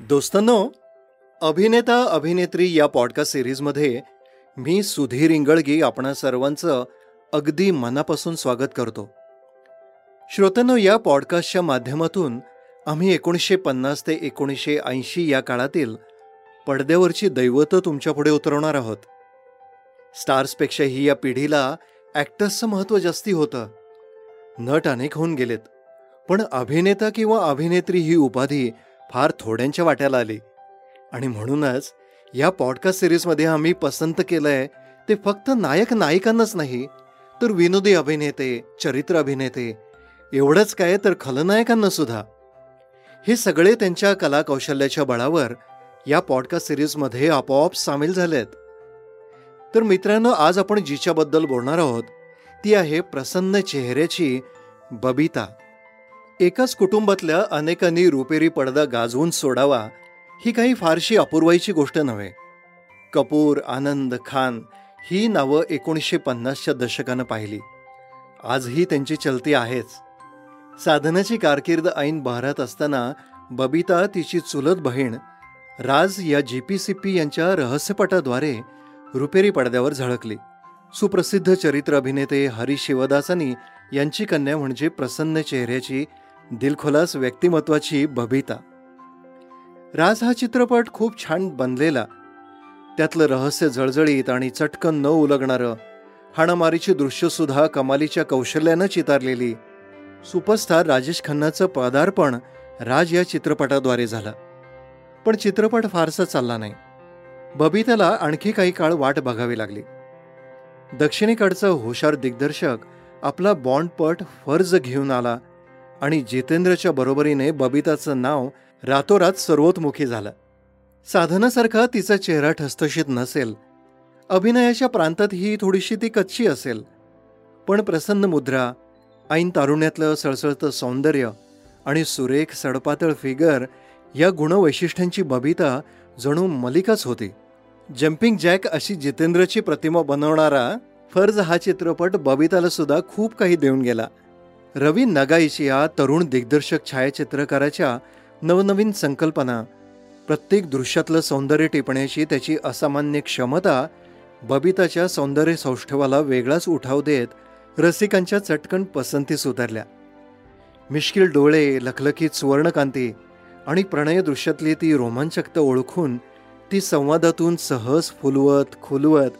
दोस्तांनो अभिनेता अभिनेत्री या पॉडकास्ट सिरीजमध्ये मी सुधीर इंगळगी आपणा सर्वांचं अगदी मनापासून स्वागत करतो. श्रोत्यांनो या पॉडकास्टच्या माध्यमातून आम्ही एकोणीसशे पन्नास ते एकोणीसशे ऐंशी या काळातील पडद्यावरची दैवतं तुमच्यापुढे उतरवणार आहोत. स्टार्सपेक्षाही या पिढीला ॲक्टर्सचं महत्त्व जास्ती होतं. नट अनेक होऊन गेलेत. पण अभिनेता किंवा अभिनेत्री ही उपाधी फार थोड्यांच्या वाट्याला आली. आणि म्हणूनच या पॉडकास्ट सिरीजमध्ये आम्ही पसंत केलंय ते फक्त नायक नायिकांनाच नाही तर विनोदी अभिनेते चरित्र अभिनेते एवढंच काय तर खलनायकांना सुद्धा. हे सगळे त्यांच्या कलाकौशल्याच्या बळावर या पॉडकास्ट सिरीजमध्ये आपोआप सामील झालेत. तर मित्रांनो आज आपण जिच्याबद्दल बोलणार आहोत ती आहे प्रसन्न चेहऱ्याची बबिता. एकाच कुटुंबातल्या अनेकांनी रुपेरी पडदा गाजवून सोडावा ही काही फारशी अपूर्वाईची गोष्ट नव्हे. कपूर आनंद खान ही नावं एकोणीसशे पन्नासच्या दशकानं पाहिली. आजही त्यांची चलती आहेच. साधनाची कारकीर्द ऐन बहरात असताना बबिता तिची चुलत बहीण राज या जी पी सी पी यांच्या रहस्यपटाद्वारे रुपेरी पडद्यावर झळकली. सुप्रसिद्ध चरित्र अभिनेते हरी शिवदासानी यांची कन्या म्हणजे प्रसन्न चेहऱ्याची दिलखोलास व्यक्तिमत्वाची बबिता. राज हा चित्रपट खूप छान बनलेला. त्यातलं रहस्य जळजळीत आणि चटकन न उलगणारं हाणामारीची दृश्यसुद्धा कमालीच्या कौशल्यानं चितारलेली सुपरस्टार राजेश खन्नाचं पदार्पण राज या चित्रपटाद्वारे झालं. पण चित्रपट फारसा चालला नाही. बबिताला आणखी काही काळ वाट बघावी लागली. दक्षिणेकडचा हुशार दिग्दर्शक आपला बॉन्डपट फर्ज घेऊन आला आणि जितेंद्रच्या बरोबरीने बबिताचं नाव रातोरात सर्वोत्मुखी झालं. साधनासारखा तिचा चेहरा ठसठशीत नसेल. अभिनयाच्या प्रांतात ही थोडीशी ती कच्ची असेल. पण प्रसन्न मुद्रा ऐन तारुण्यातलं सळसळतं सौंदर्य आणि सुरेख सडपातळ फिगर या गुणवैशिष्ट्यांची बबिता जणू मलिकाच होती. जम्पिंग जॅक अशी जितेंद्रची प्रतिमा बनवणारा फर्ज हा चित्रपट बबिताला सुद्धा खूप काही देऊन गेला. रवी नगाईशी या तरुण दिग्दर्शक छायाचित्रकाराच्या नवनवीन संकल्पना प्रत्येक दृश्यातलं सौंदर्य टिपण्याची त्याची असामान्य क्षमता बबिताच्या सौंदर्य सौष्ठवाला वेगळाच उठाव देत रसिकांच्या चटकन पसंतीस उतरल्या मिश्किल डोळे लखलखीत सुवर्णकांती आणि प्रणय दृश्यातली ती रोमांचकता ओळखून ती संवादातून सहज फुलवत खुलवत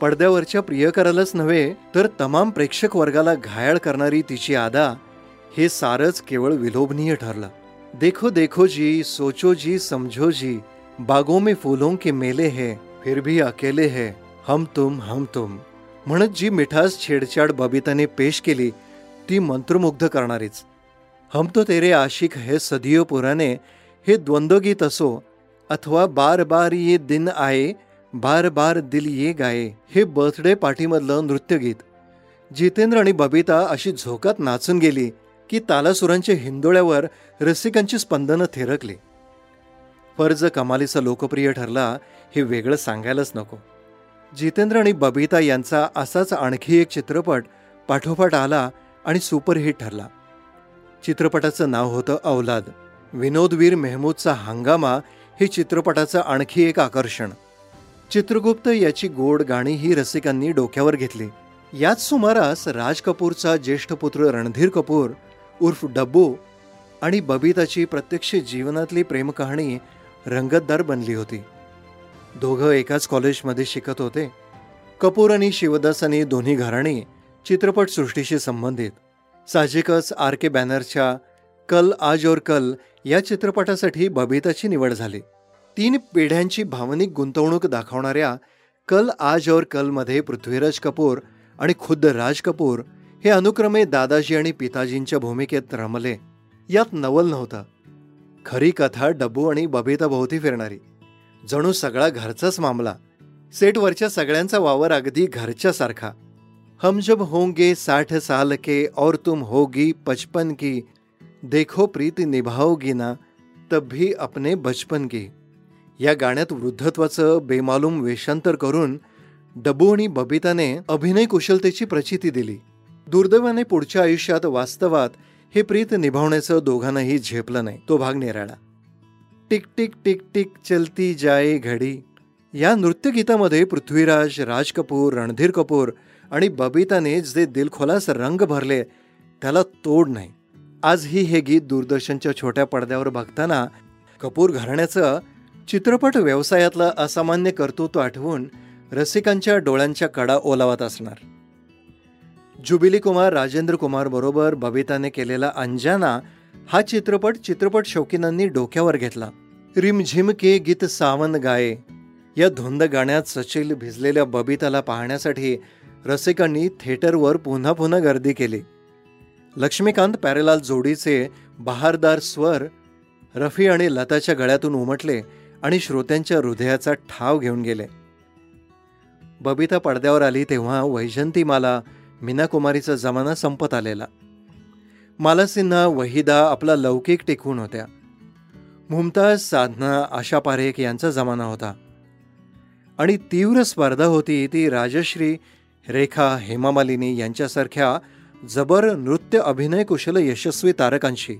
पडद्यावरच्या प्रियकरालाच नव्हे तर तमाम प्रेक्षक वर्गाला घायाळ करणारी तिची आदा हे सारच केवळ विलोभनीय ठरलं. देखो देखो जी सोचो जी समझो जी बागो में फूलों के मेले है फिर भी अकेले है हम तुम हम तुम. म्हणत जी मिठास छेडछाड बबिताने पेश केली ती मंत्रमुग्ध करणारीच. हम तो तेरे आशिक है सदियो पुराने। हे द्वंद्वगीत असो अथवा बार बार ये दिन आए बार बार दिल ये गाये हे बर्थडे पार्टीमधलं नृत्यगीत। जितेंद्र आणि बबिता अशी झोकात नाचून गेली की तालासुरांच्या हिंदोळ्यावर रसिकांची स्पंदनं थिरकली. फर्ज कमालीचा लोकप्रिय ठरला हे वेगळं सांगायलाच नको. जितेंद्र आणि बबिता यांचा असाच आणखी एक चित्रपट पाठोपाठ आला आणि सुपरहिट ठरला. चित्रपटाचं नाव होतं अवलाद विनोदवीर मेहमूदचा हंगामा हे चित्रपटाचं आणखी एक आकर्षण. चित्रगुप्त याची गोड गाणी ही रसिकांनी डोक्यावर घेतली. याच सुमारास राज कपूरचा ज्येष्ठ पुत्र रणधीर कपूर उर्फ डब्बू आणि बबिताची प्रत्यक्ष जीवनातली प्रेमकहाणी रंगतदार बनली होती. दोघं एकाच कॉलेजमध्ये शिकत होते. कपूर आणि शिवदासानी दोन्ही घराणी चित्रपटसृष्टीशी संबंधित. साहजिकच आर के बॅनरच्या कल आज और कल या चित्रपटासाठी बबिताची निवड झाली. तीन पिढ्यांची भावनिक गुंतवणूक दाखवणाऱ्या कल आज और कलमध्ये पृथ्वीराज कपूर आणि खुद्द राज कपूर हे अनुक्रमे दादाजी आणि पिताजींच्या भूमिकेत रमले. यात नवल नव्हतं. खरी कथा डब्बू आणि बबिता भोवती फिरणारी. जणू सगळा घरचाच मामला. सेटवरच्या सगळ्यांचा वावर अगदी घरच्यासारखा. हम जब होंगे साठ साल के और तुम होगी पचपन की देखो प्रीति निभाओगी ना तब भी अपने बचपन की। या गाण्यात वृद्धत्वाचं बेमालूम वेषांतर करून डबू आणि बबिताने अभिनय कुशलतेची प्रचिती दिली. दुर्दैवाने पुढच्या आयुष्यात वास्तवात हे प्रीत निभावण्याचं दोघांनाही झेपलं नाही. तो भाग निराळा. टिक टिक टिक टिक चलती जाए घडी. या नृत्यगीतामध्ये पृथ्वीराज राज कपूर रणधीर कपूर आणि बबिताने जे दिलखोलास रंग भरले त्याला तोड नाही. आजही हे गीत दूरदर्शनच्या छोट्या पडद्यावर बघताना कपूर घराण्याचं चित्रपट व्यवसायातलं असामान्य कर्तृत्व आठवून रसिकांच्या डोळ्यांच्या कडा ओलावत असणार. जुबिली कुमार राजेंद्र कुमार बरोबर बबिताने केलेला अंजाना हा चित्रपट चित्रपट शौकीनांनी डोक्यावर घेतला. रिमझिम के गीत सावन गाये. या धुंद गाण्यात सचिल भिजलेल्या बबिताला पाहण्यासाठी रसिकांनी थिएटरवर पुन्हा पुन्हा गर्दी केली. लक्ष्मीकांत पॅरेलाल जोडीचे बहारदार स्वर रफी आणि लताच्या गळ्यातून उमटले आणि श्रोत्यांच्या हृदयाचा ठाव घेऊन गेले. बबिता पडद्यावर आली तेव्हा वैजंतीमाला मीनाकुमारीचा जमाना संपत आलेला. माला सिन्हा वहिदा आपला लौकिक टिकून होत्या. मुमताज साधना आशा पारेख यांचा जमाना होता. आणि तीव्र स्पर्धा होती ती राजश्री रेखा हेमामालिनी यांच्यासारख्या जबर नृत्य अभिनय कुशल यशस्वी तारकांशी.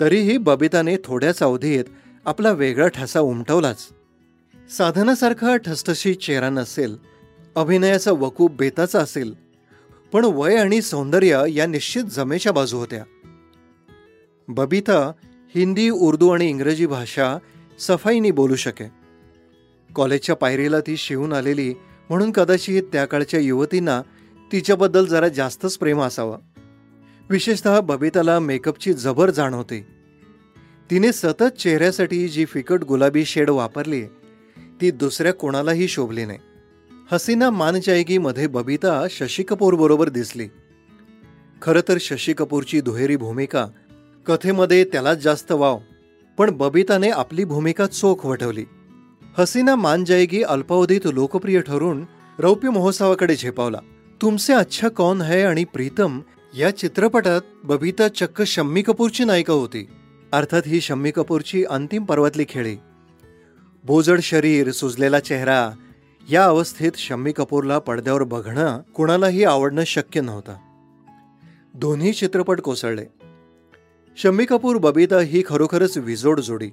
तरीही बबिताने थोड्याच अवधीत आपला वेगळा ठसा उमटवलाच. साधनासारखा ठसठशी चेहरा नसेल अभिनयाचा वकूब बेताचा असेल पण वय आणि सौंदर्य या निश्चित जमेच्या बाजू होत्या. बबिता हिंदी उर्दू आणि इंग्रजी भाषा सफाईनी बोलू शके. कॉलेजच्या पायरीला ती शिवून आलेली म्हणून कदाचित त्या काळच्या युवतींना तिच्याबद्दल जरा जास्तच प्रेम असावं. विशेषतः बबिताला मेकअपची जबर जाण होती तिने सतत चेहऱ्यासाठी जी फिकट गुलाबी शेड वापरली ती दुसऱ्या कोणालाही शोभली नाही. हसीना मान बबीता बबिता शशी कपूर बरोबर दिसली. खरं तर शशी कपूरची दुहेरी भूमिका कथेमध्ये त्यालाच जास्त वाव पण बबिताने आपली भूमिका चोख वठवली. हसीना मान जायगी अल्पावधीत लोकप्रिय ठरून रौप्य महोत्सवाकडे झेपावला. तुमचे अच्छा कौन है आणि प्रीतम या चित्रपटात बबीता चक्क शम्मी कपूरची नायिका होती. अर्थात ही शम्मी कपूरची अंतिम पर्वातली खेळी. बोजड शरीर सुजलेला चेहरा या अवस्थेत शम्मी कपूरला पडद्यावर बघणं कुणालाही आवडणं शक्य नव्हतं. दोन्ही चित्रपट कोसळले. शम्मी कपूर बबीता ही खरोखरच विजोड जोडी.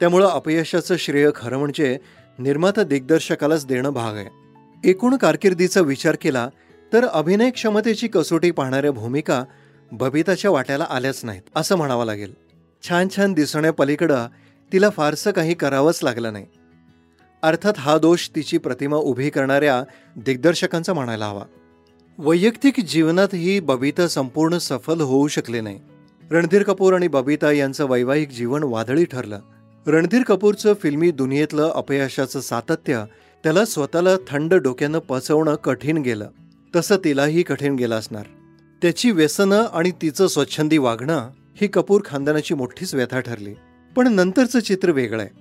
त्यामुळं अपयशाचं श्रेय खरं म्हणजे निर्माता दिग्दर्शकालाच देणं भाग आहे. एकूण कारकिर्दीचा विचार केला तर अभिनय क्षमतेची कसोटी पाहणाऱ्या भूमिका बबिताच्या वाट्याला आल्याच नाहीत असं म्हणावं लागेल. छान छान दिसण्यापलीकडं तिला फारसं काही करावंच लागलं नाही. अर्थात हा दोष तिची प्रतिमा उभी करणाऱ्या दिग्दर्शकांचा म्हणायला हवा. वैयक्तिक जीवनातही बबिता संपूर्ण सफल होऊ शकले नाही. रणधीर कपूर आणि बबिता यांचं वैवाहिक जीवन वादळी ठरलं. रणधीर कपूरचं फिल्मी दुनियेतलं अपयशाचं सातत्य त्याला स्वतःला थंड डोक्यानं पचवणं कठीण गेलं. तसं तिलाही कठीण गेलं असणार. त्याची व्यसनं आणि तिचं स्वच्छंदी वागणं ही कपूर खानदानाची मोठीच व्यथा ठरली. पण नंतरचं चित्र वेगळं आहे.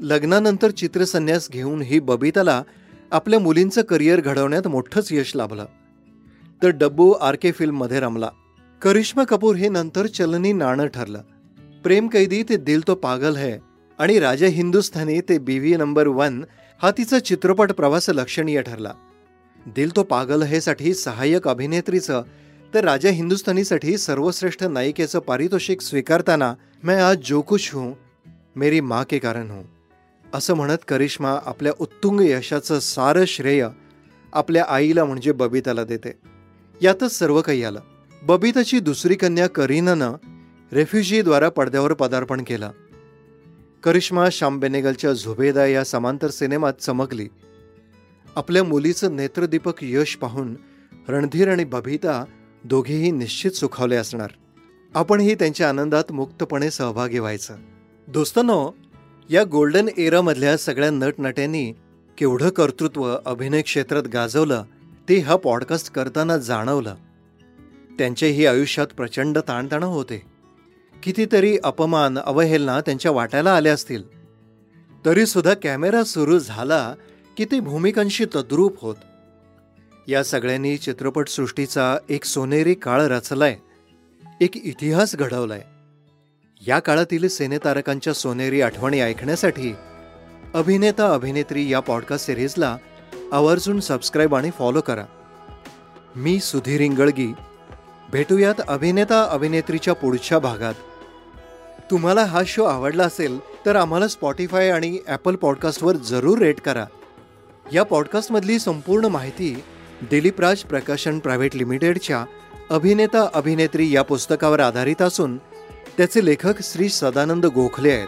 लग्नानंतर चित्रसन्यास घेऊन ही बबिताला आपल्या मुलींचं करिअर घडवण्यात मोठंच यश लाभलं. तर डब्बू आर के फिल्ममध्ये रमला. करिश्मा कपूर हे नंतर चलनी नाणं ठरलं. प्रेम कैदी ते दिल तो पागल है आणि राजा हिंदुस्थानी ते बी व्ही नंबर वन हा तिचा चित्रपट प्रवास लक्षणीय ठरला. दिल तो पागल हेसाठी सहाय्यक अभिनेत्रीचं तर राजा हिंदुस्थानीसाठी सर्वश्रेष्ठ नायिकेचं पारितोषिक स्वीकारताना मैं आज जो कुछ हूं मेरी माँ के कारण हूं. असं म्हणत करिश्मा आपल्या उत्तुंग यशाचं सारं श्रेय आपल्या आईला म्हणजे बबिताला देते. यातच सर्व काही आलं. बबिताची दुसरी कन्या करीनानं रेफ्युजीद्वारा पडद्यावर पदार्पण केलं. करिश्मा श्याम बेनेगलच्या झुबेदा या समांतर सिनेमात चमकली. आपल्या मुलीचं नेत्रदीपक यश पाहून रणधीर आणि बबिता दोघेही निश्चित सुखावले असणार. आपणही त्यांच्या आनंदात मुक्तपणे सहभागी व्हायचं. दोस्तांनो या गोल्डन एरामधल्या सगळ्या नटनट्यांनी केवढं कर्तृत्व अभिनय क्षेत्रात गाजवलं ते हा पॉडकास्ट करताना जाणवलं. त्यांच्याही आयुष्यात प्रचंड ताणतणाव होते. कितीतरी अपमान अवहेलना त्यांच्या वाट्याला आल्या असतील. तरीसुद्धा कॅमेरा सुरू झाला की ते भूमिकांशी तद्रूप होत. या सगळ्यांनी चित्रपटसृष्टीचा एक सोनेरी काळ रचलाय. एक इतिहास घडवलाय. या काळातील सेनेतारकांच्या सोनेरी आठवणी ऐकण्यासाठी अभिनेता अभिनेत्री या पॉडकास्ट सिरीजला आवर्जून सबस्क्राईब आणि फॉलो करा. मी सुधीर इंगळगी. भेटूयात अभिनेता अभिनेत्रीच्या पुढच्या भागात. तुम्हाला हा शो आवडला असेल तर आम्हाला स्पॉटीफाय आणि ॲपल पॉडकास्टवर जरूर रेट करा. या पॉडकास्टमधली संपूर्ण माहिती दिलीप राज प्रकाशन प्रायव्हेट लिमिटेडच्या अभिनेता अभिनेत्री या पुस्तकावर आधारित असून त्याचे लेखक श्री सदानंद गोखले आहेत.